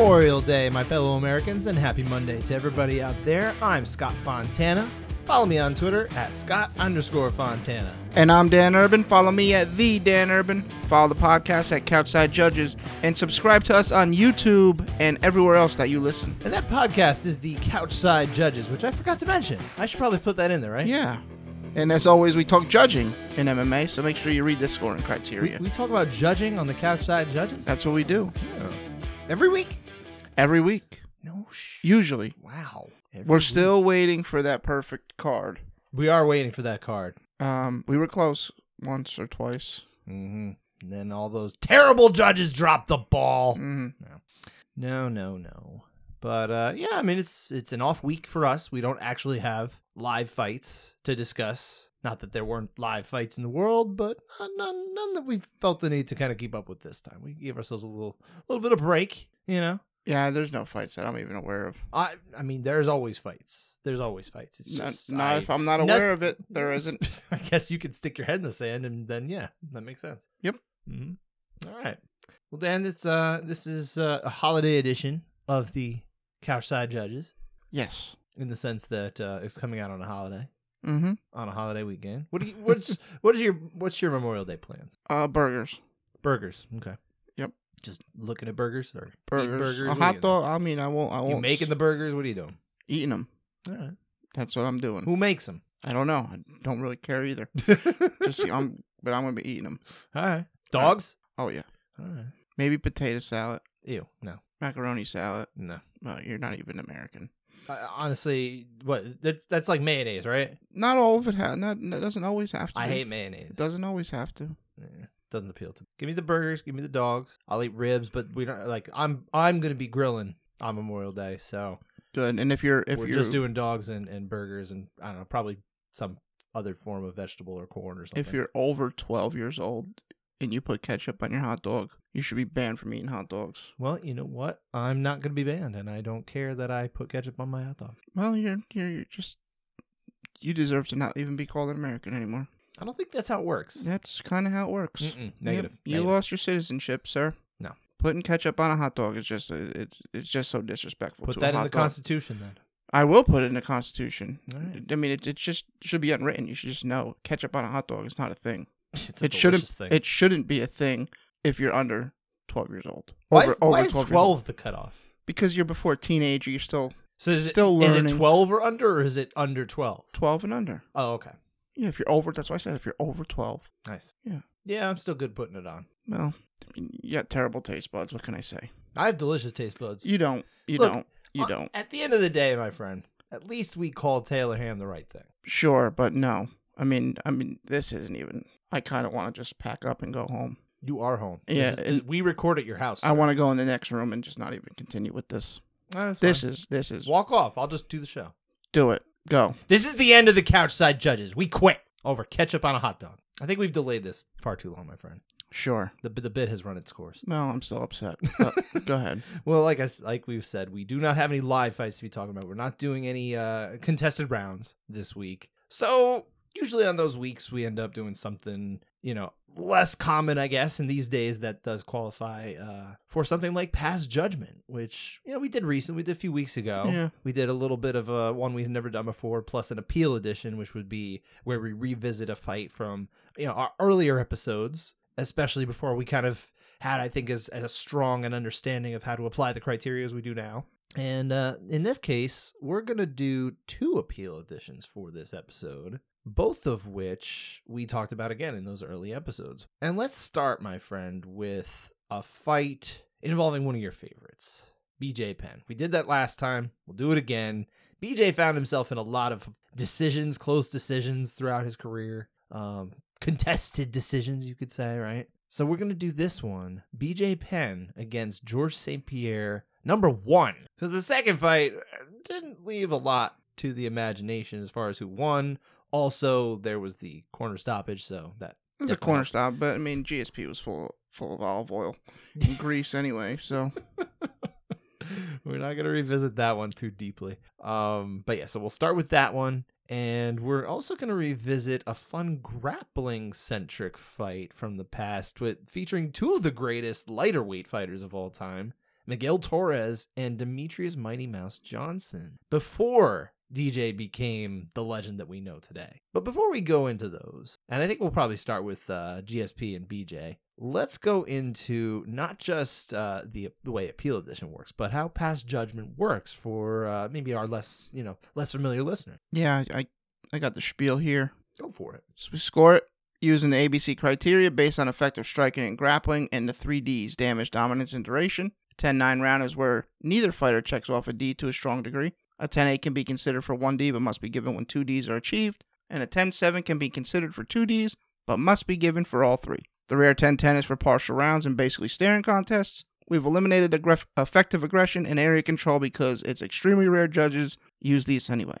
Memorial Day, my fellow Americans, and happy Monday to everybody out there. I'm Scott Fontana. Follow me on Twitter at Scott underscore Fontana. And I'm Dan Urban. Follow me at the Dan Urban. Follow the podcast at Couchside Judges, and subscribe to us on YouTube and everywhere else that you listen. And that podcast is the Couchside Judges, which I forgot to mention. I should probably put that in there, right? Yeah. And as always, we talk judging in MMA, so make sure you read the scoring We, criteria. we talk about judging on the Couchside Judges That's what we do Yeah. every week. Every week, No sh. usually. Wow. Every We're week. still waiting for that perfect card. We are waiting for that card. Um, we were close once or twice. Mm-hmm. And then all those terrible judges dropped the ball. hmm No, no, no. But uh, yeah, I mean it's it's an off week for us. We don't actually have live fights to discuss. Not that there weren't live fights in the world, but uh, none none that we felt the need to kind of keep up with this time. We gave ourselves a little little bit of break, you know. Yeah, there's no fights that I'm even aware of. I I mean, there's always fights. There's always fights. It's Not, just not I, if I'm not aware of it, there isn't. I guess you could stick your head in the sand, and then yeah, that makes sense. Yep. hmm All right. Well, Dan, it's uh, this is uh, a holiday edition of the Couchside Judges, Yes. in the sense that uh, it's coming out on a holiday, Mm-hmm. on a holiday weekend. What do you? What's what is your what's your Memorial Day plans? Uh, burgers. Burgers. Okay. Just looking at burgers or Burgers. burgers. A hot dog. I mean, I won't. I won't. You making the burgers? What are you doing? eating them. All right. That's what I'm doing. Who makes them? I don't know. I don't really care either. Just I'm, but I'm gonna be eating them. All right. Dogs. Oh yeah. All right. Maybe potato salad, Ew. No. macaroni salad. No. Well, you're not even American. Uh, honestly, what that's that's like mayonnaise, right? Not all of it. Ha- not. It doesn't always have to. I be. hate mayonnaise. It doesn't always have to. Yeah, doesn't appeal to me. Give me the burgers. Give me the dogs. I'll eat ribs, but we don't like. I'm I'm gonna be grilling on Memorial Day, so Good. And if you're if we're you're just doing dogs and, and burgers and I don't know, probably some other form of vegetable or corn or something. if you're over 12 years old and you put ketchup on your hot dog, you should be banned from eating hot dogs. well, you know what? I'm not gonna be banned, and I don't care that I put ketchup on my hot dogs. Well, you're you're, you're just you deserve to not even be called an American anymore. I don't think that's how it works. That's kind of how it works. Mm-mm, Yep, negative. You negative. lost your citizenship, sir. No. Putting ketchup on a hot dog is just it's it's just so disrespectful. Put that in the dog. Constitution then. I will put it in the Constitution. Right. I mean, it, it just should be unwritten. You should just know ketchup on a hot dog is not a thing. It's a it shouldn't. thing. It shouldn't be a thing if you're under 12 years old. why Over- is, over why is 12 12, the cutoff? Because you're before teenage, you're still So is Still it, is it learning. 12 or under, or is it under 12? 12 and under. Oh, okay. Yeah, if you're over, that's why I said if you're over 12. Nice. Yeah. Yeah, I'm still good putting it on. Well, I mean, you got terrible taste buds. What can I say? I have delicious taste buds. You don't. You Look, don't. You Uh, don't. At the end of the day, my friend, at least we called Taylor Ham the right thing. Sure, but no. I mean, I mean, this isn't even. I kind of want to just pack up and go home. You are home. This Yeah, is- and- we record at your house. I want to go in the next room and just not even continue with this. to. This is this is walk off. I'll just do the show. do it. Go. This is the end of the Couchside Judges. We quit over ketchup on a hot dog. I think we've delayed this far too long, my friend. Sure. The the bit has run its course. No, I'm still upset. But go ahead. Well, like I s- like we've said, we do not have any live fights to be talking about. We're not doing any uh, contested rounds this week. So usually on those weeks we end up doing something you know less common, I guess. in these days that does qualify uh, for something like past judgment, which you know we did recently. We did a few weeks ago. Yeah. We did a little bit of a one we had never done before, plus an appeal edition, which would be where we revisit a fight from you know our earlier episodes, especially before we kind of had, I think, as, as strong an understanding of how to apply the criteria as we do now. And uh, in this case, we're going to do two appeal editions for this episode, both of which we talked about again in those early episodes. And let's start, my friend, with a fight involving one of your favorites, BJ Penn. We did that last time. We'll do it again. BJ found himself in a lot of decisions, close decisions throughout his career, um, contested decisions, you could say, right? So we're going to do this one BJ Penn against Georges St. Pierre, number one. Because the second fight didn't leave a lot to the imagination as far as who won. Also, there was the corner stoppage, so that It's a corner stop, but I mean, GSP was full full of olive oil and grease anyway. So we're not gonna revisit that one too deeply. Um, but yeah, so we'll start with that one, and we're also gonna revisit a fun grappling centric fight from the past, with featuring two of the greatest lighter weight fighters of all time, Miguel Torres, and Demetrious Mighty Mouse Johnson before DJ became the legend that we know today. But before we go into those, and I think we'll probably start with uh, GSP and BJ, let's go into not just uh, the, the way Appeal Edition works, but how Past Judgment works for uh, maybe our less, you know, less familiar listener. Yeah, I I got the spiel here. Go for it. So we score it using the ABC criteria based on effective striking and grappling and the three Ds damage, dominance, and duration. 10 9 round is where neither fighter checks off a D to a strong degree. A 10 8 can be considered for 1D but must be given when 2 Ds are achieved. And a 10 7 can be considered for 2 Ds but must be given for all three. The rare 10 10 is for partial rounds and basically staring contests. We've eliminated aggref- effective aggression and area control because it's extremely rare judges use these anyway.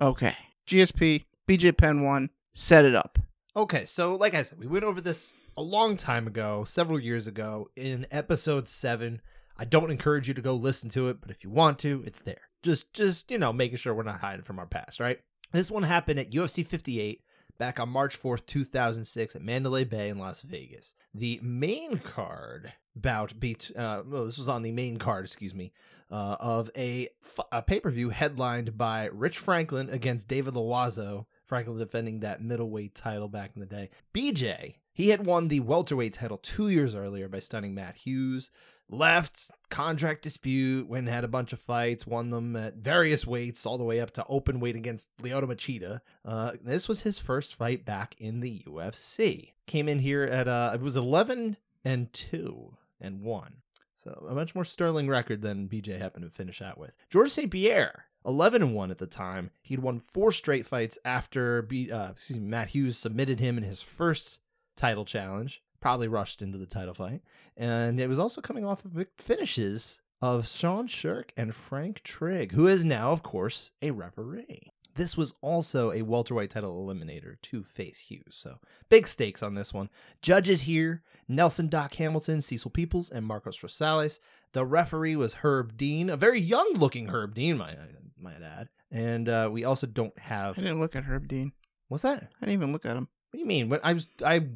Okay. GSP, BJ Penn 1, set it up. Okay, so like I said, we went over this a long time ago, several years ago, in episode seven. I don't encourage you to go listen to it, but if you want to, it's there. Just, just you know, making sure we're not hiding from our past, right? This one happened at UFC 58 back on March 4th, 2006, at Mandalay Bay in Las Vegas. The main card bout beat. Uh, well, this was on the main card, excuse me, uh, of a, a pay per view headlined by Rich Franklin against David Loiseau. Franklin defending that middleweight title back in the day. BJ, he had won the welterweight title two years earlier by stunning Matt Hughes. Left contract dispute, went had a bunch of fights, won them at various weights, all the way up to open weight against Lyoto Machida. Uh, this was his first fight back in the UFC. Came in here at uh, it was eleven and two and one. So a much more sterling record than BJ happened to finish out with. Georges St. Pierre, 11 and 1 at the time. He'd won four straight fights after B, uh, excuse me, Matt Hughes submitted him in his first title challenge. Probably rushed into the title fight. And it was also coming off of finishes of Sean Sherk and Frank Trigg, who is now, of course, a referee. This was also a welterweight title eliminator to face Hughes. So big stakes on this one. Judges here Nelson Doc Hamilton, Cecil Peoples, and Marcos Rosales. The referee was Herb Dean, a very young looking Herb Dean, might, might add. And uh, we also don't have. I didn't look at Herb Dean. What's that? I didn't even look at him. What do you mean? When I was, I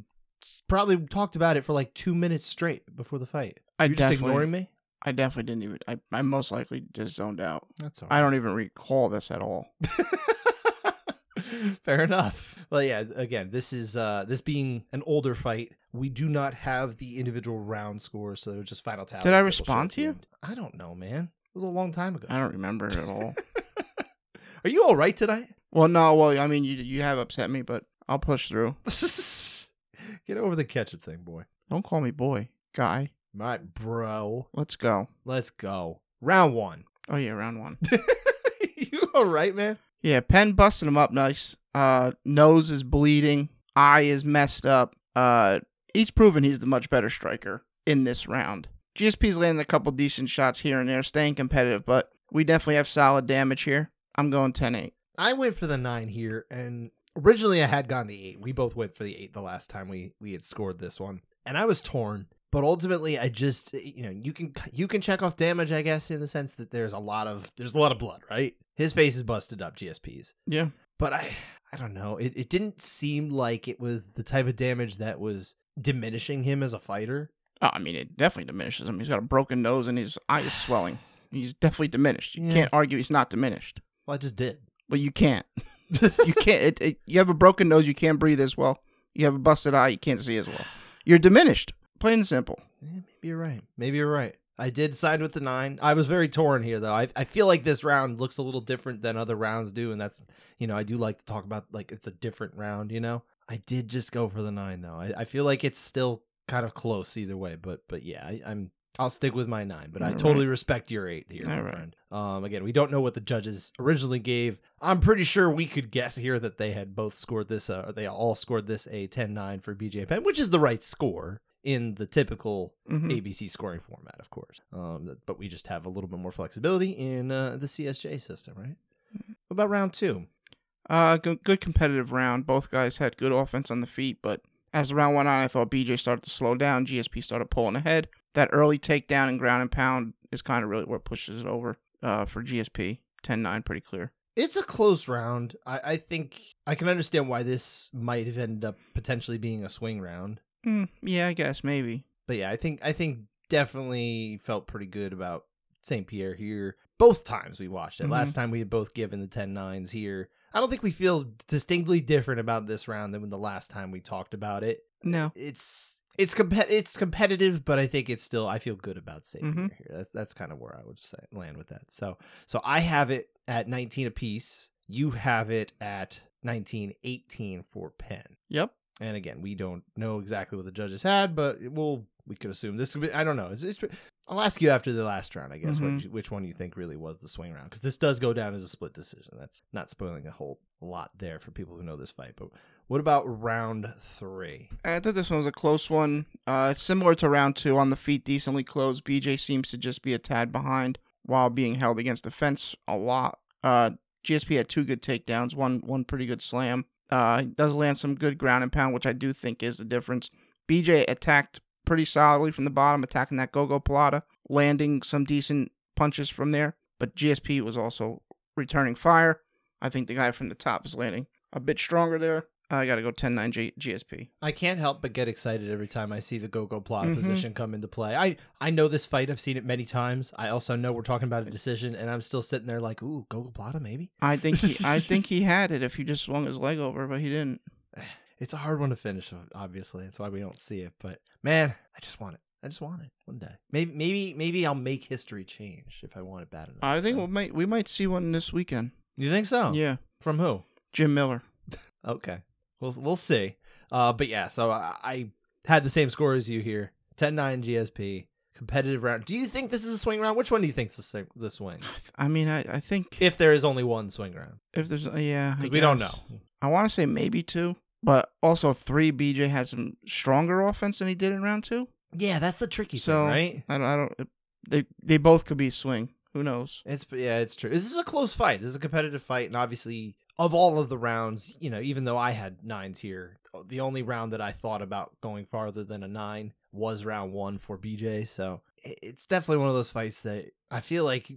probably talked about it for like two minutes straight before the fight. I You're just ignoring me. I definitely didn't even. I, I most likely just zoned out. That's all I don't even recall this at all. Fair enough. Well, yeah. Again, this is uh this being an older fight. We do not have the individual round scores, so they're just final tallies. Did I respond to you? I don't know, man. It was a long time ago. I don't remember at all. Are you all right tonight? well, no. Well, I mean, you you have upset me, but I'll push through. Get over the ketchup thing, boy. Don't call me boy, guy. My bro. Let's go. Let's go. Round one. Oh yeah, round one. you all right, man? Yeah, Penn busting him up nice. Uh, nose is bleeding. Eye is messed up. Uh, he's proven he's the much better striker in this round. GSP's landing a couple decent shots here and there, staying competitive, but we definitely have solid damage here. I'm going 10-8. I went for the nine here, and originally I had gone the eight. We both went for the eight the last time we we had scored this one, and I was torn. But ultimately, I just eh, you know you can you can check off damage, I guess, in the sense that there's a lot of there's a lot of blood, right? His face is busted up, GSP's. Yeah. But I I don't know. It it didn't seem like it was the type of damage that was diminishing him as a fighter. Oh, I mean, it definitely diminishes him. He's got a broken nose and his eye is swelling. He's definitely diminished. You Yeah. can't argue he's not diminished. Well, I just did. But you can't. You can't. It, it, you have a broken nose, you can't breathe as well. You have a busted eye, you can't see as well. You're diminished. Plain and simple. Yeah, maybe you're right. Maybe you're right. I did side with the nine. I was very torn here, though. I, I feel like this round looks a little different than other rounds do, and that's you know I do like to talk about like it's a different round. You know, I did just go for the nine though. I, I feel like it's still kind of close either way, but but yeah, I, I'm I'll stick with my nine. But I All right. totally respect your eight here, my All right. friend. Um, again, we don't know what the judges originally gave. I'm pretty sure we could guess here that they had both scored this, uh, or they all scored this a 10-9 for BJ Penn, which is the right score in the typical Mhm. ABC scoring format, of course. Um, but we just have a little bit more flexibility in uh, the CSJ system, right? What about round two? Uh, good, good competitive round. Both guys had good offense on the feet, but as the round went on, I thought BJ started to slow down. GSP started pulling ahead. That early takedown and ground and pound is kind of really what pushes it over uh, for GSP. 10-9, pretty clear. It's a close round. I, I think I can understand why this might have ended up potentially being a swing round. Mm, yeah, I guess maybe. But yeah, I think I think definitely felt pretty good about St. Pierre here. Both times we watched it. Last time we had both given the 10 nines here. I don't think we feel distinctly different about this round than the last time we talked about it. No. It's it's compet it's competitive, but I think it's still I feel good about St. Mhm. Here. That's that's kind of where I would say land with that. So so I have it at 19 apiece. You have it at 19 18 for Penn. Yep. And again, we don't know exactly what the judges had, but we'll we could assume this. Could be, I don't know. It's, it's, I'll ask you after the last round, I guess, what, Mhm. which one you think really was the swing round, because this does go down as a split decision. That's not spoiling a whole lot there for people who know this fight. But what about round three? I thought this one was a close one. Uh, similar to round two on the feet, decently close. BJ seems to just be a tad behind while being held against the fence a lot. Uh, GSP had two good takedowns, one one pretty good slam. Uh, he does land some good ground and pound, which I do think is the difference. BJ attacked pretty solidly from the bottom, attacking that gogoplata, landing some decent punches from there. But GSP was also returning fire. I think the guy from the top is landing a bit stronger there. I got to go 10-9 G- GSP. I can't help but get excited every time I see the go-go plot Mhm. position come into play. I I know this fight. I've seen it many times. I also know we're talking about a decision, and I'm still sitting there like, ooh, gogoplata maybe. I think he, I think he had it if he just swung his leg over, but he didn't. It's a hard one to finish, obviously. That's why we don't see it. But man, I just want it. I just want it one day. Maybe, maybe, maybe I'll make history change if I want it bad enough. I think So- we might we might see one this weekend. you think so. Yeah, From who? Jim Miller. Okay. We'll we'll see. Uh, but yeah. So I, I had the same score as you here. 10-9 GSP. Competitive round. Do you think this is a swing round? Which one do you think is the swing- I mean, I, I think If there is only one swing round, if there's uh, yeah, we don't know. I want to say maybe two, but also three. BJ had some stronger offense than he did in round two. Yeah, that's the tricky So- thing, right? I don't. I don't. They they both could be swing. Who knows? It's yeah, it's true. This is a close fight. This is a competitive fight, and obviously, of all of the rounds, you know, even though I had nines here, the only round that I thought about going farther than a nine was round one for BJ. So it's definitely one of those fights that I feel like,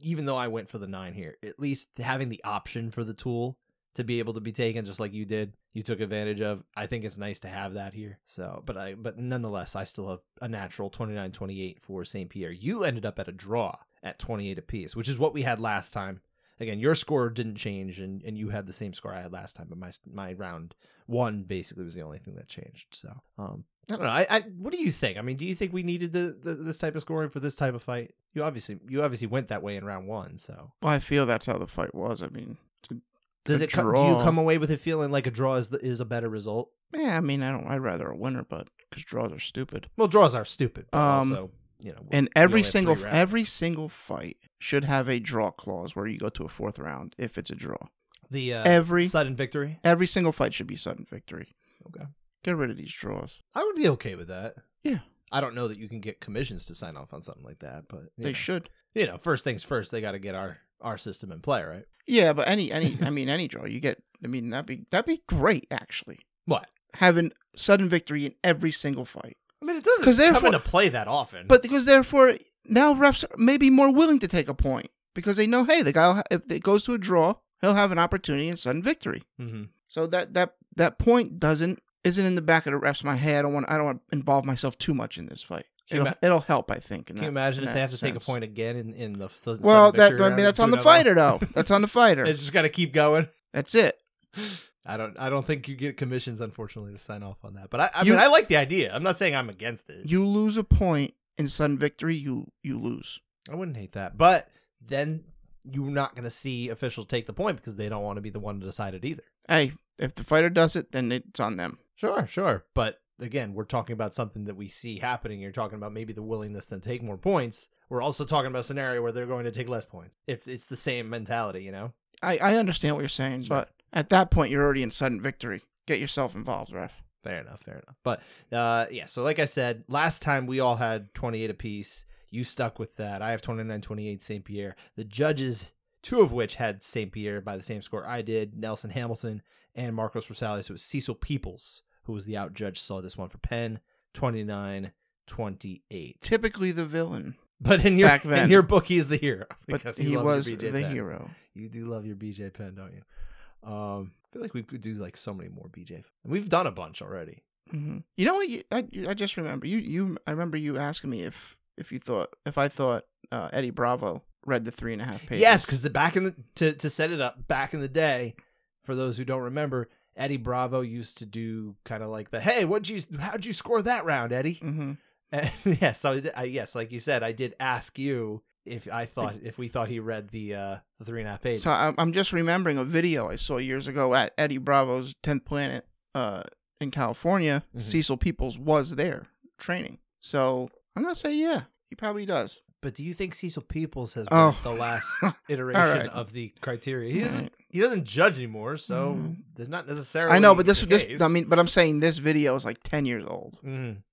even though I went for the nine here, at least having the option for the tool to be able to be taken, just like you did, you took advantage of. I think it's nice to have that here. So, but I, but nonetheless, I still have a natural 29-28 for St. Pierre. You ended up at a draw at 28 apiece, which is what we had last time. Again, your score didn't change, and, and you had the same score I had last time, but my my round one basically was the only thing that changed. So, um, I don't know. I, I what do you think? I mean, do you think we needed the, the this type of scoring for this type of fight? You obviously you obviously went that way in round one. So, Well, I feel that's how the fight was. I mean, does A it do you come away with it feeling like a draw is the, is a better result? yeah. I mean, I don't. I'd rather a winner, but because draws are stupid. Well, draws are stupid, but Um, also you know, And every single every single fight should have a draw clause where you go to a fourth round if it's a draw. the uh, every sudden victory. every single fight should be sudden victory. Okay. Get rid of these draws. I would be okay with that. Yeah. I don't know that you can get commissions to sign off on something like that, but They know. should. you know, first things first, they got to get our our system in play, right? Yeah, but any any I mean any draw you get. I mean that'd be that'd be great actually. What? Having sudden victory in every single fight. I mean, it doesn't 'Cause come into play that often. But because therefore now refs may be more willing to take a point because they know hey the guy ha- if it goes to a draw he'll have an opportunity in sudden victory. hmm So that that that point doesn't isn't in the back of the refs my head. I don't want I don't want to involve myself too much in this fight. It'll, it'll help I think. in can you imagine if they have to take a point again in in the, the Well, that I mean that's on the fighter though. That's on the fighter. It's just got to keep going. That's it. I don't. I don't think you get commissions, unfortunately, to sign off on that. But I, I You- mean, I like the idea. I'm not saying I'm against it. You lose a point in sudden victory, you you lose. I wouldn't hate that. But then you're not going to see officials take the point because they don't want to be the one to decide it either. Hey, if the fighter does it, then it's on them. Sure, sure. But again, we're talking about something that we see happening. You're talking about maybe the willingness to take more points. We're also talking about a scenario where they're going to take less points. If it's the same mentality, you know? I, I understand what you're saying, Sure. but at that point you're already in sudden victory. Get yourself involved, ref. Fair enough, fair enough. But uh yeah, so like I said, last time we all had 28 apiece. You stuck with that. I have 29 28 St. Pierre. The judges, two of which had St. Pierre by the same score I did, Nelson Hamilton and Marcos Rosales. So it was Cecil Peoples who was the out judge, saw this one for Penn, 29 28. Typically the villain, But in your Back then. in your book, he's the hero but he was BJ the hero. You do love your BJ Penn, don't you? Um, I feel like we could do like so many more BJ. And we've done a bunch already. hmm You know what? You, I I just remember you you. I remember you asking me if if you thought if I thought uh, Eddie Bravo read the three and a half pages. Yes, because the back in the to to set it up back in the day, for those who don't remember, Eddie Bravo used to do kind of like the hey, what'd you how'd you score that round, Eddie? hmm And, yes, so I I, yes, like you said, I did ask you if I thought if we thought he read the uh the three and a half pages. So I'm I'm just remembering a video I saw years ago at Eddie Bravo's Tenth Planet uh, in California. Mhm. Cecil Peoples was there training. So I'm gonna say yeah, he probably does. but do you think Cecil Peoples has Oh. the last iteration right. of the criteria? He doesn't. He doesn't judge anymore, so Mhm. there's not necessarily. I know, but this this. I mean, but I'm saying this video is like ten years old,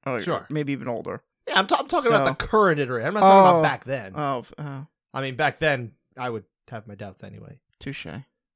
or Sure. maybe even older. Yeah, I'm, ta- I'm talking about the current iteration. I'm not talking Oh. about back then. Oh, uh, I mean, back then I would have my doubts anyway. touche.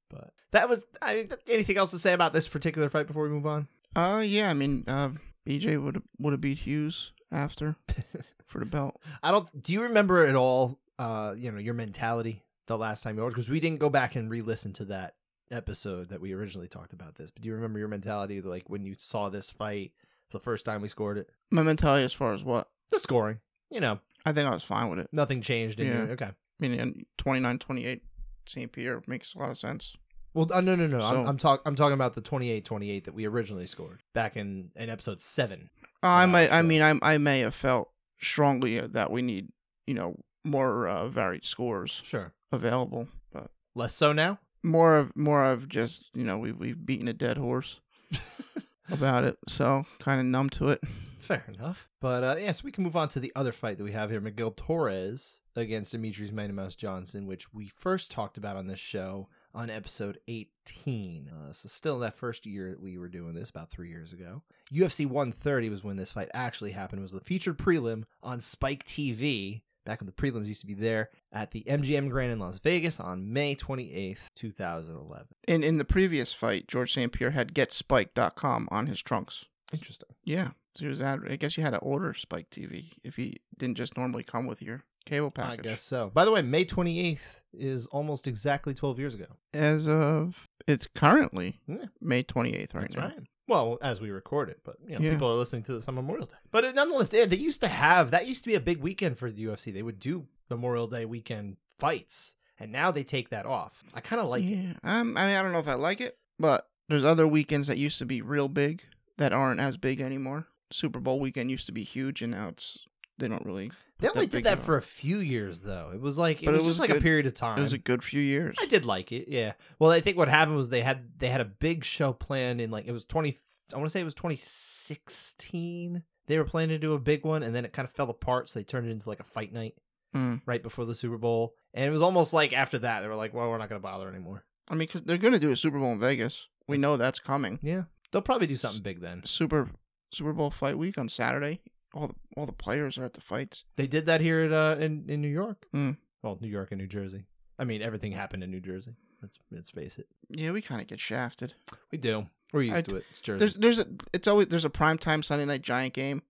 But that was. I mean, anything else to say about this particular fight before we move on? Uh, yeah, I mean, uh, BJ would would have beat Hughes after for the belt. I don't. Do you remember at all? Uh, you know your mentality the last time you ordered because we didn't go back and re-listen to that episode that we originally talked about this. But do you remember your mentality like when you saw this fight the first time we scored it? My mentality as far as what The scoring. You know, I think I was fine with it. nothing changed. In Yeah. your, okay. I mean, and 29 28 St. Pierre makes a lot of sense. Well, uh, no, no, no. I'm So- I'm, talk, I'm talking about the 28-28 that we originally scored back in in episode seven. Uh, I Uh, might, I mean, I, I may have felt strongly that we need, you know, more uh, varied scores Sure. available, but Less so now. more of more of just, you know, we've we've beaten a dead horse about it, so kind of numb to it. Fair enough. But uh, yes, we can move on to the other fight that we have here Miguel Torres against Demetrious Mighty Mouse Johnson, which we first talked about on this show on episode 18. Uh, so, still that first year that we were doing this, about three years ago. UFC 130 was when this fight actually happened. It was the featured prelim on Spike TV. Back when the prelims used to be there at the MGM Grand in Las Vegas on May 28th, 2011. And in the previous fight, Georges St. Pierre had getspike.com on his trunks. Interesting. Yeah, so was ad- I guess you had to order Spike TV if he didn't just normally come with your cable package. I guess so. By the way, May 28th is almost exactly 12 years ago. As of it's currently Yeah. May 28th right That's now. right. Well, as we record it, but you know, Yeah. people are listening to this on Memorial Day. But nonetheless, they, they used to have that used to be a big weekend for the UFC. They would do Memorial Day weekend fights, and now they take that off. I kind of like it. yeah, um, I mean, I don't know if I like it, but there's other weekends that used to be real big that aren't as big anymore. Super Bowl weekend used to be huge, and now it's they don't really. They only did that for a few years, though. It was like it was it just was like a period of time. It was a good few years. I did like it, yeah. Well, I think what happened was they had they had a big show planned in like it was twenty. I want to say it was twenty sixteen. They were planning to do a big one, and then it kind of fell apart, so they turned it into like a fight night Mm. right before the Super Bowl. And it was almost like after that they were like, "Well, we're not going to bother anymore." I mean, because they're gonna do a Super Bowl in Vegas. We know that's coming. Yeah, they'll probably do something big then. Super Super Bowl fight week on Saturday. All the all the players are at the fights. They did that here at uh, in in New York. Mm. Well, New York and New Jersey. I mean, everything happened in New Jersey. Let's let's face it. Yeah, we kind of get shafted. We do. We're used I- to it. It's Jersey. There's there's a it's always there's a primetime Sunday night Giant game,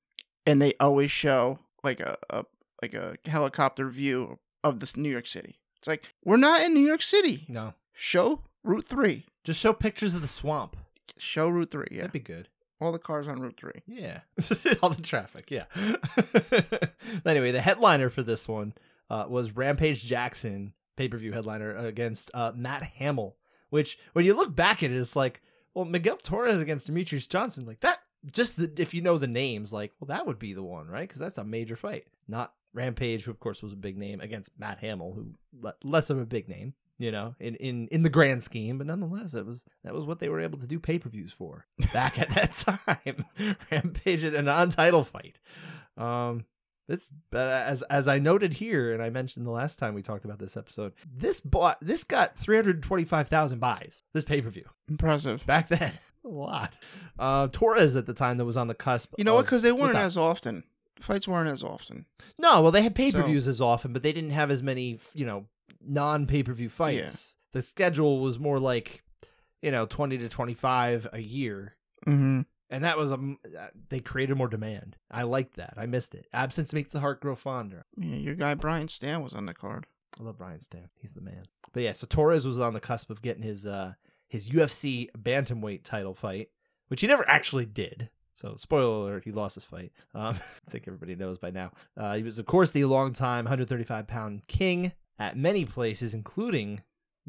and they always show like a, a like a helicopter view of this New York City. It's like we're not in New York City. no, Show Route Three. just show pictures of the swamp. Show Route Three. Yeah, That'd be good. all the cars on Route Three. Yeah, all the traffic. Yeah. anyway, the headliner for this one uh, was Rampage Jackson pay per view headliner against uh, Matt Hamill. Which, when you look back at it, it's like, well, Miguel Torres against Demetrious Johnson, like that. Just the, if you know the names, like, well, that would be the one, right? Because that's a major fight. Not Rampage, who of course was a big name, against Matt Hamill, who le- less of a big name you know, in, in, in the grand scheme, but nonetheless, it was that was what they were able to do pay per views for back at that time. Rampage in a non title fight. Um, it's but as as I noted here, and I mentioned the last time we talked about this episode, this bought this got three hundred twenty five thousand buys. This pay per view Impressive. back then, a lot. Uh, Torres at the time that was on the cusp. You know what? Because they weren't as often. Fights weren't as often. No, well, they had pay per views as often, but they didn't have as many, you know, non pay per view fights. Yeah. The schedule was more like, you know, 20 to 25 a year. Mm-hmm. And that was a, they created more demand. I liked that. I missed it. Absence makes the heart grow fonder. Yeah, your guy Brian Stann was on the card. I love Brian Stann. He's the man. But yeah, so Torres was on the cusp of getting his, uh, his UFC bantamweight title fight, which he never actually did. So, spoiler alert, he lost his fight. Um, I think everybody knows by now. Uh, he was, of course, the longtime 135 pound king at many places, including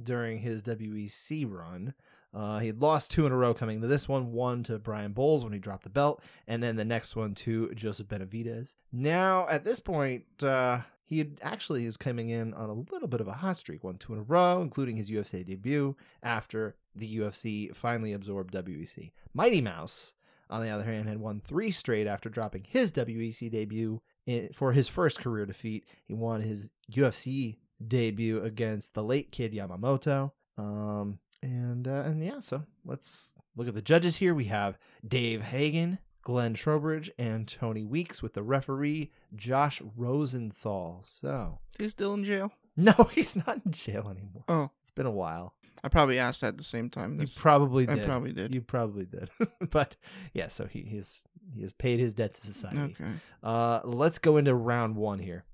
during his WEC run. Uh, he had lost two in a row coming to this one, one to Brian Bowles when he dropped the belt, and then the next one to Joseph Benavidez. Now, at this point, uh, he actually is coming in on a little bit of a hot streak, won two in a row, including his UFC debut after the UFC finally absorbed WEC. Mighty Mouse, on the other hand, had won three straight after dropping his WEC debut in, for his first career defeat. He won his UFC debut against the late kid Yamamoto. Um, and uh, and yeah, so let's look at the judges here. We have Dave Hagen, Glenn Trowbridge, and Tony Weeks with the referee Josh Rosenthal. So He's still in jail. no, he's not in jail anymore. Oh, It's been a while. I probably asked that at the same time. You This, probably I probably did. You probably did. but yeah, so he he's he has paid his debt to society. okay. Uh, let's go into round one here.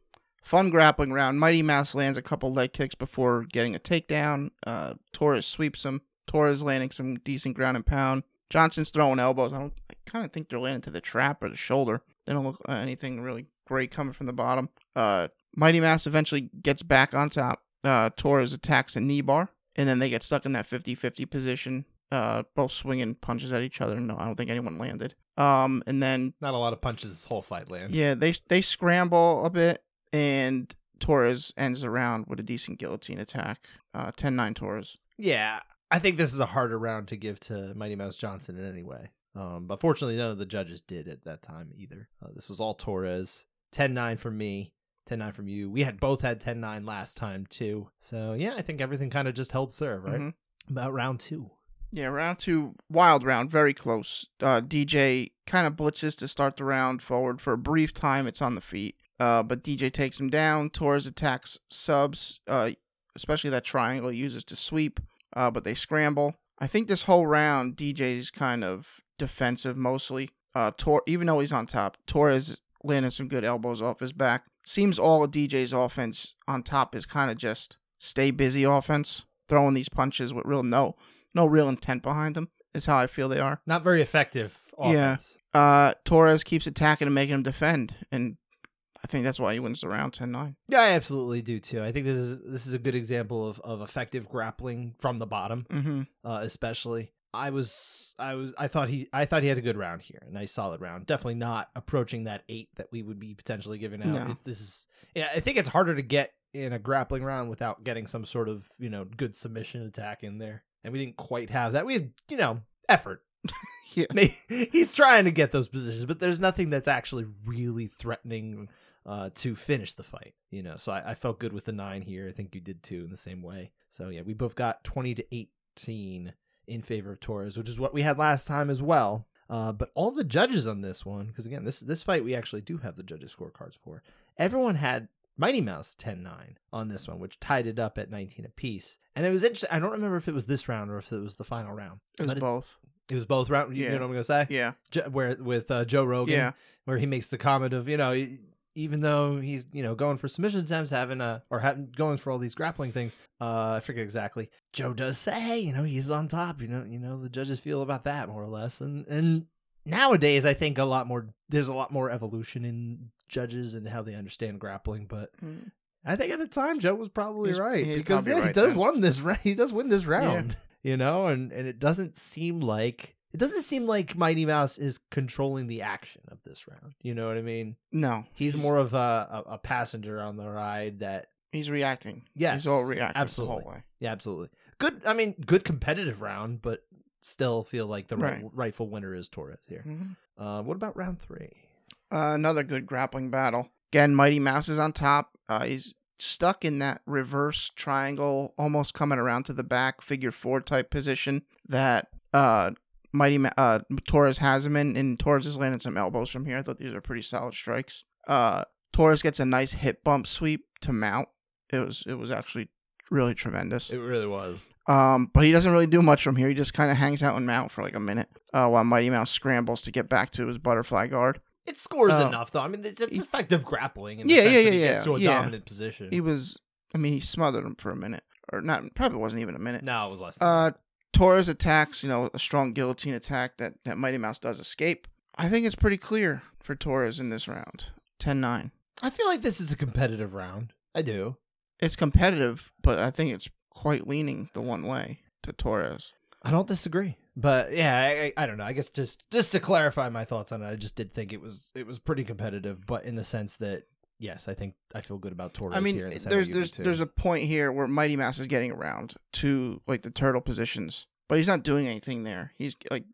Fun grappling round. Mighty Mouse lands a couple leg kicks before getting a takedown. Uh, Torres sweeps him. Torres landing some decent ground and pound. Johnson's throwing elbows. I don't. I kind of think they're landing to the trap or the shoulder. They don't look uh, anything really great coming from the bottom. Uh, Mighty Mouse eventually gets back on top. Uh, Torres attacks a knee bar, and then they get stuck in that 50-50 position. Uh, both swinging punches at each other. No, I don't think anyone landed. Um, and then Not a lot of punches this whole fight land. yeah, they they scramble a bit, and Torres ends the round with a decent guillotine attack. Uh, 10-9 Torres. Yeah, I think this is a harder round to give to Mighty Mouse Johnson in any way. Um, but fortunately, none of the judges did at that time either. Uh, this was all Torres. 10 9 from me, 10 9 from you. We had both had 10 9 last time, too. So, yeah, I think everything kind of just held serve, right? Mhm. About round two. Yeah, round two, wild round, very close. Uh, DJ kind of blitzes to start the round forward for a brief time. It's on the feet, uh, but DJ takes him down. Torres attacks subs, uh, especially that triangle he uses to sweep, uh, but they scramble. I think this whole round, DJ's kind of defensive mostly. Uh, Tor- even though he's on top, Torres landing some good elbows off his back. Seems all of DJ's offense on top is kind of just stay busy offense, throwing these punches with real no no real intent behind them is how I feel they are. Not very effective Yeah. Uh, Torres keeps attacking and making him defend, and I think that's why he wins the round 10-9. Yeah, I absolutely do too. I think this is this is a good example of, of effective grappling from the bottom. Mm-hmm. uh, especially. I was, I was, I thought he, I thought he had a good round here, a nice solid round. Definitely not approaching that eight that we would be potentially giving out. No. This is, yeah, I think it's harder to get in a grappling round without getting some sort of, you know, good submission attack in there, and we didn't quite have that. We had, you know, effort. Yeah. He's trying to get those positions, but there's nothing that's actually really threatening uh, to finish the fight. You know, so I, I felt good with the nine here. I think you did too in the same way. So yeah, we both got twenty to eighteen in favor of Torres, which is what we had last time as well. Uh, but all the judges on this one, because again, this this fight we actually do have the judges scorecards for. Everyone had Mighty Mouse 10-9 on this one, which tied it up at 19 apiece. And it was interesting. I don't remember if it was this round or if it was the final round. It was But both. It was both round. You Yeah. know what I'm gonna say? Yeah. Where with uh, Joe Rogan, Yeah. where he makes the comment of you know even though he's you know going for submission attempts, having a or having going for all these grappling things, uh, I forget exactly. Joe does say, hey, you know, he's on top. You know, you know the judges feel about that more or less, and and nowadays I think a lot more. There's a lot more evolution in judges and how they understand grappling, but. Mm. I think at the time Joe was probably He's- right he's because probably yeah, he does then. won this. ra- He does win this round, you know, and and it doesn't seem like it doesn't seem like Mighty Mouse is controlling the action of this round. You know what I mean? No. He's more of a, a, a passenger on the ride that He's reacting. Yes, He's all reacting absolutely. the whole way. yeah, absolutely good. I mean, good competitive round, but still feel like the right. Right. rightful winner is Torres here. Mhm. Uh, what about round three? Uh, another good grappling battle. Again, Mighty Mouse is on top. Uh, he's stuck in that reverse triangle, almost coming around to the back, figure four type position that uh, Mighty Ma- uh, Torres has him in, and Torres is landing some elbows from here. I thought these are pretty solid strikes. Uh, Torres gets a nice hip bump sweep to mount. It was it was actually really tremendous. It really was. Um, but he doesn't really do much from here. He just kind of hangs out and mount for like a minute, uh, while Mighty Mouse scrambles to get back to his butterfly guard. It scores Oh. enough though. I mean, it's, it's He- effective grappling. In Yeah, the sense yeah, that he yeah, gets to a yeah. dominant position. He was, I mean, he smothered him for a minute, or not? Probably wasn't even a minute. no, it was less. Than Uh, Torres attacks, you know, a strong guillotine attack that that Mighty Mouse does escape. I think it's pretty clear for Torres in this round. 10-9. I feel like this is a competitive round. I do. It's competitive, but I think it's quite leaning the one way to Torres. I don't disagree. But yeah, I, I, I don't know. I guess just just to clarify my thoughts on it, I just did think it was it was pretty competitive, but in the sense that yes, I think I feel good about Torres I mean, here. in the center there's there's too. there's a point here where Mighty Mouse is getting around to like the turtle positions, but he's not doing anything there. He's like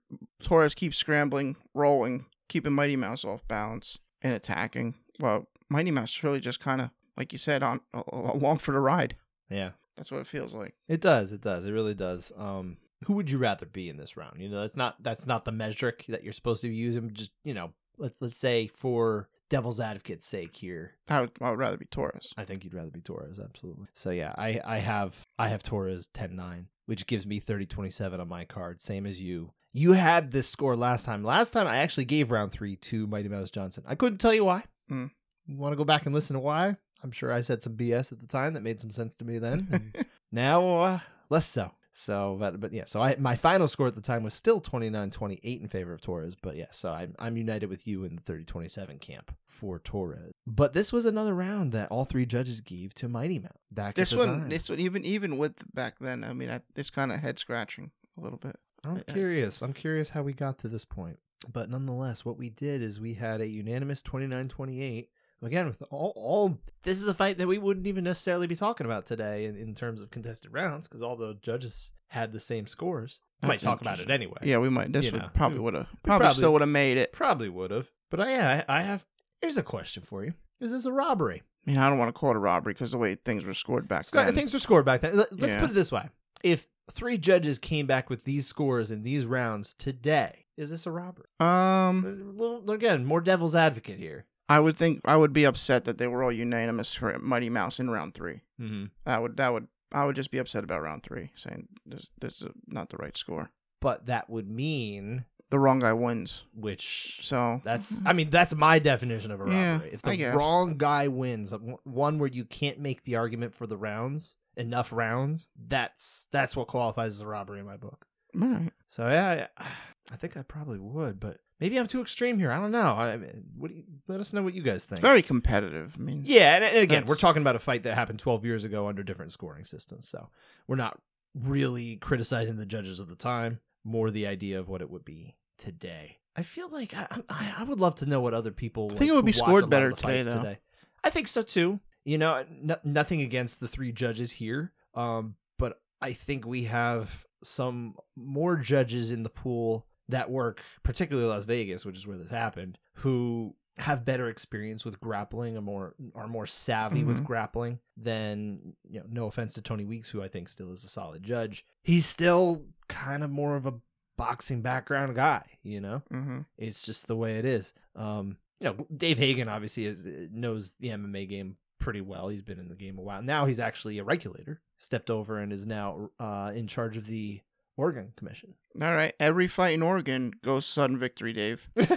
Torres keeps scrambling, rolling, keeping Mighty Mouse off balance and attacking. Well, Mighty Mouse is really just kind of like you said on along for the ride. yeah. That's what it feels like. It does. It does. It really does. Um, who would you rather be in this round? You know, that's not that's not the metric that you're supposed to be using. Just you know, let's let's say for devil's advocate's sake here, I would, I would rather be Torres. I think you'd rather be Torres, absolutely. So yeah, I I have I have Torres 10-9, which gives me 30-27 on my card, same as you. You had this score last time. Last time I actually gave round three to Mighty Mouse Johnson. I couldn't tell you why. Hmm. You want to go back and listen to why? I'm sure I said some BS at the time that made some sense to me then. now uh, less so. So, but but yeah, so I my final score at the time was still 29-28 in favor of Torres, but yeah, so I'm I'm united with you in the 30-27 camp for Torres. But this was another round that all three judges gave to Mighty Mouse. Back This one, time. this one, even even with back then, I mean, I, it's kind of head scratching a little bit. I'm I- curious. I'm curious how we got to this point. But nonetheless, what we did is we had a unanimous 29-28. Again, with all, all this is a fight that we wouldn't even necessarily be talking about today in, in terms of contested rounds because all the judges had the same scores. We might talk about it anyway. Yeah, we might. This would know, probably would have probably, probably- still would have made it. Probably would have. But I, yeah, I, I have. Here's a question for you: Is this a robbery? I mean, I don't want to call it a robbery because the way things were scored back Scott, then. things were scored back then. Let- Let's Yeah. put it this way: If three judges came back with these scores in these rounds today, is this a robbery? um, Again, more devil's advocate here. I would think I would be upset that they were all unanimous for Mighty Mouse in round three. Mm-hmm. That would that would I would just be upset about round three, saying this this is not the right score. But that would mean, The wrong guy wins. which So that's, I mean, that's my definition of a Yeah, robbery. if the wrong guy wins, uh, one where you can't make the argument for the rounds, enough rounds, that's that's what qualifies as a robbery in my book. all right. So yeah, I, I think I probably would, but maybe I'm too extreme here. I don't know. I mean, what do you, let us know what you guys think. It's very competitive. I mean, yeah, and, and again, we're talking about a fight that happened 12 years ago under different scoring systems, so we're not really criticizing the judges of the time. More the idea of what it would be today. I feel like I, I, I would love to know what other people. think like, it would be scored better the fights today. I think so too. You know, no, nothing against the three judges here, um, but I think we have some more judges in the pool that work, particularly Las Vegas, which is where this happened, who have better experience with grappling, are more are more savvy with Mhm. grappling than you know. No offense to Tony Weeks, who I think still is a solid judge. He's still kind of more of a boxing background guy, you know. hmm It's just the way it is. Um, you know, Dave Hagan obviously is, knows the MMA game pretty well. He's been in the game a while. Now he's actually a regulator. Stepped over and is now uh, in charge of the Oregon Commission. All right. Every fight in Oregon goes sudden victory, Dave.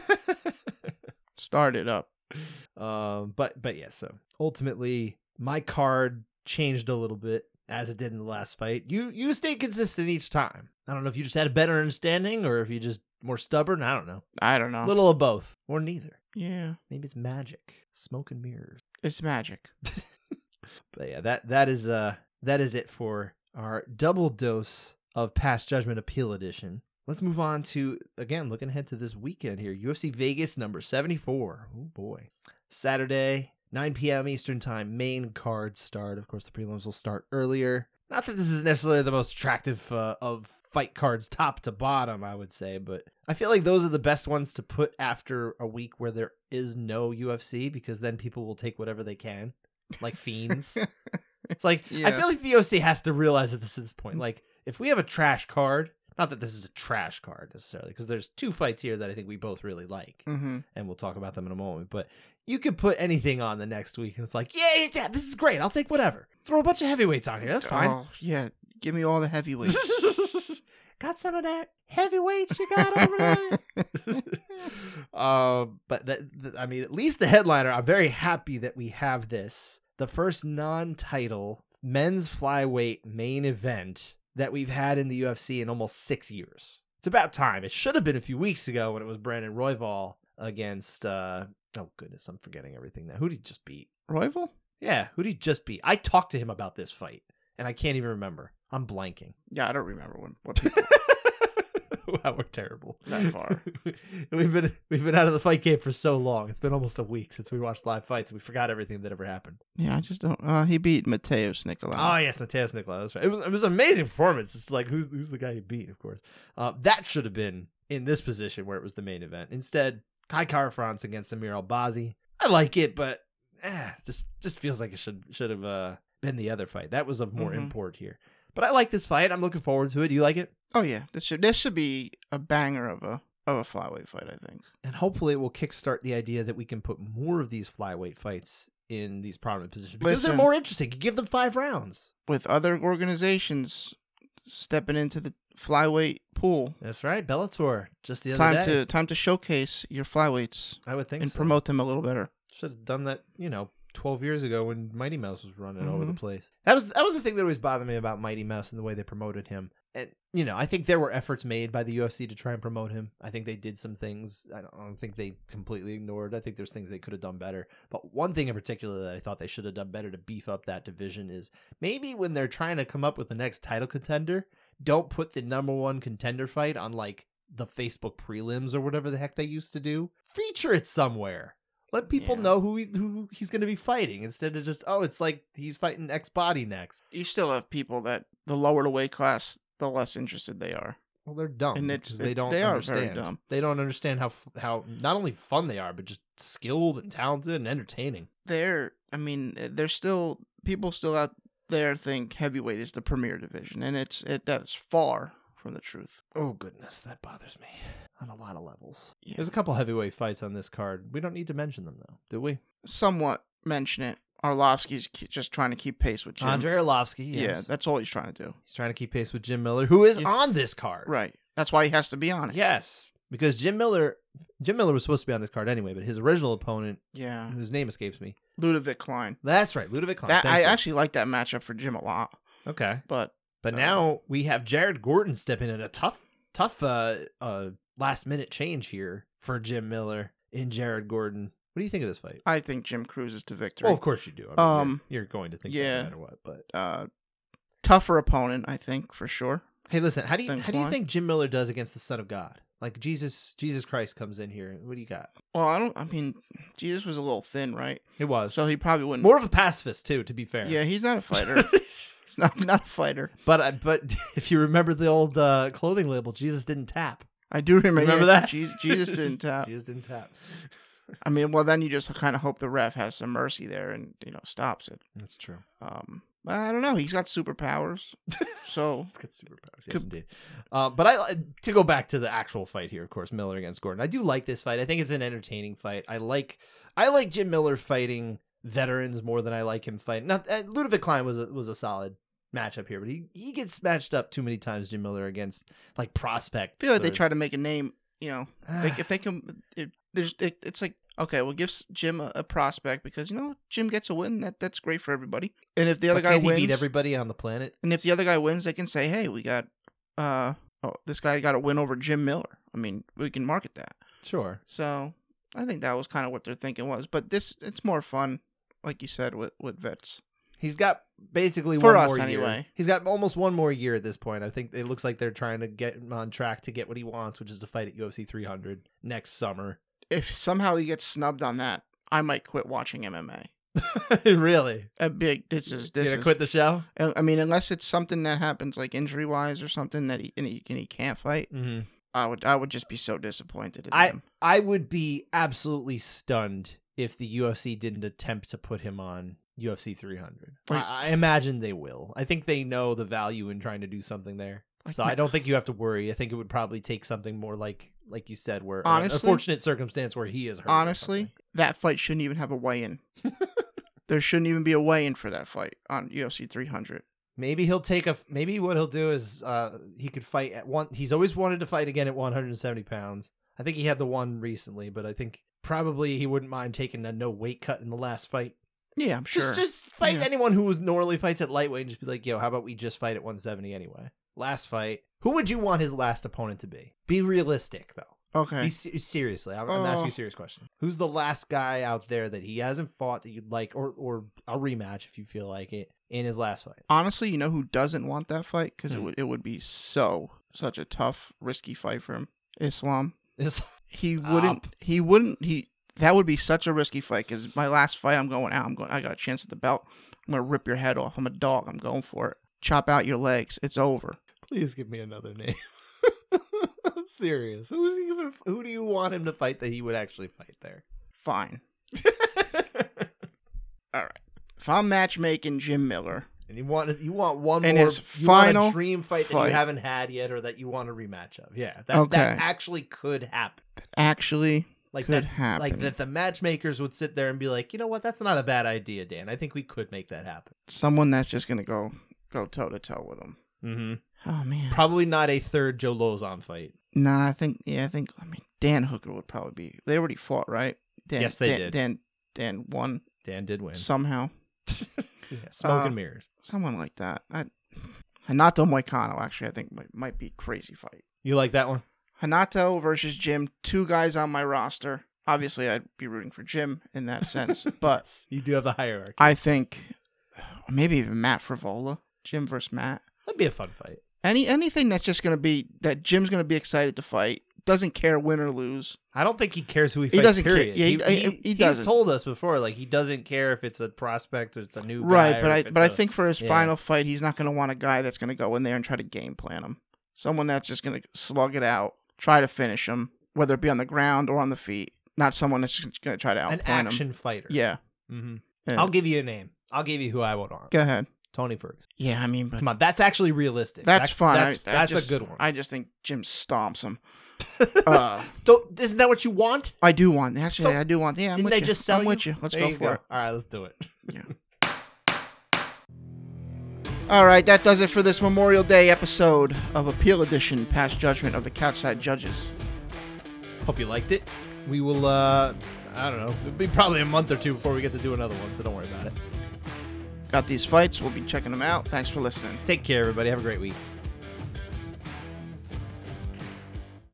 Start it up. um, but but yeah. So ultimately, my card changed a little bit as it did in the last fight. You you stayed consistent each time. I don't know if you just had a better understanding or if you just more stubborn. I don't know. I don't know. Little of both or neither. yeah, Maybe it's magic, smoke and mirrors. it's magic. but yeah, that that is uh that is it for our double dose of past judgment appeal edition. Let's move on to again looking ahead to this weekend here. UFC Vegas number 74. Oh boy. Saturday, 9 p.m. Eastern Time, main card start. Of course, the prelims will start earlier. Not that this is necessarily the most attractive uh, of fight cards top to bottom, I would say, but I feel like those are the best ones to put after a week where there is no UFC because then people will take whatever they can, like fiends. It's like I feel like the OC has to realize at this, at this point. Like if we have a trash card, not that this is a trash card necessarily, because there's two fights here that I think we both really like, hmm and we'll talk about them in a moment. But you could put anything on the next week, and it's like, yeah, yeah, yeah, this is great. I'll take whatever. Throw a bunch of heavyweights on here. That's fine. Oh yeah, give me all the heavyweights. got some of that heavyweights you got over there. um, but that, th- I mean, at least the headliner. I'm very happy that we have this, the first non-title men's flyweight main event that we've had in the UFC in almost six years. It's about time. It should have been a few weeks ago when it was Brandon Royval against. uh Oh goodness, I'm forgetting everything now. Who did he just beat? Royval? Yeah, who did he just beat? I talked to him about this fight, and I can't even remember. I'm blanking. Yeah, I don't remember when what people wow, we're terrible. that far. we've been we've been out of the fight game for so long. It's been almost a week since we watched live fights. We forgot everything that ever happened. Yeah, I just don't. Uh, he beat Matheus Nicolau. Oh yes, Matheus Nicolau. That's right. It was it was an amazing performance. It's like who's who's the guy he beat? Of course, uh, that should have been in this position where it was the main event. Instead, Kai Kara France against Amir Albazi. I like it, but eh, just just feels like it should should have uh, been the other fight. That was of more Mhm. import here. But I like this fight. I'm looking forward to it. Do you like it? Oh yeah, this should this should be a banger of a of a flyweight fight. I think. and hopefully it will kickstart the idea that we can put more of these flyweight fights in these prominent positions because they're more interesting. You give them five rounds. With other organizations stepping into the flyweight pool, That's right, Bellator. Just the other time day, to time to showcase your flyweights I would think and so. promote them a little better. Should have done that, you know, twelve years ago when Mighty Mouse was running over the Mhm. place. That was that was the thing that always bothered me about Mighty Mouse and the way they promoted him. And you know, I think there were efforts made by the UFC to try and promote him. I think they did some things. I don't, I don't think they completely ignored. I think there's things they could have done better. But one thing in particular that I thought they should have done better to beef up that division is maybe when they're trying to come up with the next title contender, don't put the number one contender fight on like the Facebook prelims or whatever the heck they used to do. Feature it somewhere. Let people Yeah. know who he, who he's going to be fighting instead of just oh, it's like he's fighting X body next. You still have people that the lower the weight class, the less interested they are. Well, they're dumb And it's- they don't they are understand. very dumb. They don't understand how how not only fun they are, but just skilled and talented and entertaining. They're, I mean, eh, there's still people still out there think heavyweight is the premier division, and it's it that's far from the truth. Oh goodness, that bothers me on a lot of levels. Yeah. There's a couple heavyweight fights on this card. We don't need to mention them though, do we? Somewhat mention it. Arlovsky's ke- just trying to keep pace with Jim. Andrei Arlovsky, yes. Yeah, that's all he's trying to do. he's trying to keep pace with Jim Miller, who is Yeah. on this card. Right. That's why he has to be on it. Yes, because Jim Miller, Jim Miller was supposed to be on this card anyway, but his original opponent, Yeah. whose name escapes me, Ludovit Klein. that's right, Ludovit Klein. That I you. actually like that matchup for Jim a lot, okay, but but Uh, now we have Jared Gordon stepping in a tough, tough, uh, uh, last minute change here for Jim Miller in Jared Gordon. What do you think of this fight? I think Jim cruises to victory. Well, of course you do. I mean, you're- Um, you're, going to think yeah. that no matter what. But uh, tougher opponent, I think for sure. hey, listen, how do you how do you think Jim Miller does against the Son of God? Like Jesus, Jesus Christ comes in here. What do you got? Well, I don't. I mean, Jesus was a little thin, right? It was So he probably wouldn't. more of a pacifist too, to be fair. Yeah, he's not a fighter. he's not not a fighter. But uh, but if you remember the old uh, clothing label, Jesus didn't tap. I do remember. Remember yeah, that? Jesus, Jesus didn't tap. Jesus didn't tap. I mean, well, then you just kind of hope the ref has some mercy there and you know stops it. That's true. Um, I don't know. He's got superpowers, so He's got superpowers. Yes, Could- indeed. Uh, but I to go back to the actual fight here, of course, Miller against Gordon. I do like this fight. I think it's an entertaining fight. I like I like Jim Miller fighting veterans more than I like him fighting. Not uh, Ludovit Klein was a, was a solid matchup here, but he he gets matched up too many times. Jim Miller against like prospects. I feel like they try to make a name. You know, they, if they can, it, there's it, it's like okay, we'll give Jim a, a prospect because you know Jim gets a win. That that's great for everybody. And if the other But guy wins, beat everybody on the planet. and if the other guy wins, they can say, hey, we got uh oh this guy got a win over Jim Miller. I mean, we can market that. Sure. So I think that was kind of what their thinking was. But this it's more fun, like you said, with with vets. He's got basically For one us, more year. He's got almost one more year at this point. I think it looks like they're trying to get him on track to get what he wants, which is to fight at UFC 300 next summer. If somehow he gets snubbed on that, I might quit watching MMA. really? A big this is You gonna is quit the show? I I mean, unless it's something that happens like injury wise or something that he and, he and he can't fight, Mm-hmm. I would I would just be so disappointed in I him. I would be absolutely stunned if the UFC didn't attempt to put him on UFC 300. Like- I, I imagine they will. I think they know the value in trying to do something there. So I don't think you have to worry. I think it would probably take something more like like you said, where a- a fortunate circumstance where he is hurt. honestly, that fight shouldn't even have a weigh in. there shouldn't even be a weigh in for that fight on UFC 300. maybe he'll take a. Maybe what he'll do is uh he could fight at one. He's always wanted to fight again at 170 pounds. I think he had the one recently, but I think probably he wouldn't mind taking a no weight cut in the last fight. Yeah, I'm sure. Just just fight Yeah. anyone who normally fights at lightweight and just be like, yo, how about we just fight at 170 anyway? Last fight. Who would you want his last opponent to be? Be realistic though. okay. Be se- seriously. I'm, I'm asking Uh. a serious question. Who's the last guy out there that he hasn't fought that you'd like, or or a rematch if you feel like it in his last fight? Honestly, you know who doesn't want that fight? Because it Hmm. would it would be so such a tough, risky fight for him. Islam. Is He wouldn't. He wouldn't. He that would be such a risky fight. Because my last fight, I'm going out. I'm going. I got a chance at the belt. I'm gonna rip your head off. I'm a dog. I'm going for it. Chop out your legs. It's over. please give me another name. I'm serious. Who's he gonna, who do you want him to fight that he would actually fight there? Fine. All right. If I'm matchmaking Jim Miller, And you want you want one And more his final dream fight, that you haven't had yet, or that you want a rematch of. Yeah, that Okay. that actually could happen. actually Like could that, happen. like that. The matchmakers would sit there and be like, you know what, that's not a bad idea, Dan. I think we could make that happen. Someone that's just gonna go go toe to toe with him. Mm-hmm. Oh man. Probably not a third Joe Lauzon fight. Nah, I think yeah, I think I mean Dan Hooker would probably be. They already fought, right? Dan, Yes, they Dan, did. Dan Dan won Dan did win. somehow. Yeah, smoke Uh, and mirrors. Someone like that. I, Renato Moicano actually I think might, might be crazy fight. You like that one? Renato versus Jim, two guys on my roster. Obviously, I'd be rooting for Jim in that sense, but you do have the hierarchy. I think maybe even Matt Frevola, Jim versus Matt. That'd be a fun fight. Any anything that's just gonna be that Jim's gonna be excited to fight. Doesn't care win or lose. I don't think he cares who he He fights. doesn't care. Yeah, he- he, he- he he's doesn't. told us before, like he doesn't care if it's a prospect or it's a new guy. Right, but I but I a- think for his yeah. final fight, he's not gonna want a guy that's gonna go in there and try to game plan him. Someone that's just gonna slug it out, try to finish him, whether it be on the ground or on the feet. Not someone that's just gonna try to an outplan him. action fighter. Yeah. Mm-hmm. yeah. I'll give you a name. I'll give you who I would want. Go ahead. Tony Ferguson. Yeah, I mean, but Come on, that's actually realistic. that's That- fun. That's, I- I that's just- a good one. I just think Jim stomps him. uh, Don't, isn't that what you want? I do want. Actually, So, I do want. Yeah, I'm Didn't with I you. just sell I'm you? with you. Let's There go you for it. All right, let's do it. All right, that does it for this Memorial Day episode of Appeal Edition, Past Judgment of the Couchside Judges. Hope you liked it. We will. uh I don't know. It'll be probably a month or two before we get to do another one, so don't worry about it. Got these fights. We'll be checking them out. Thanks for listening. Take care, everybody. Have a great week.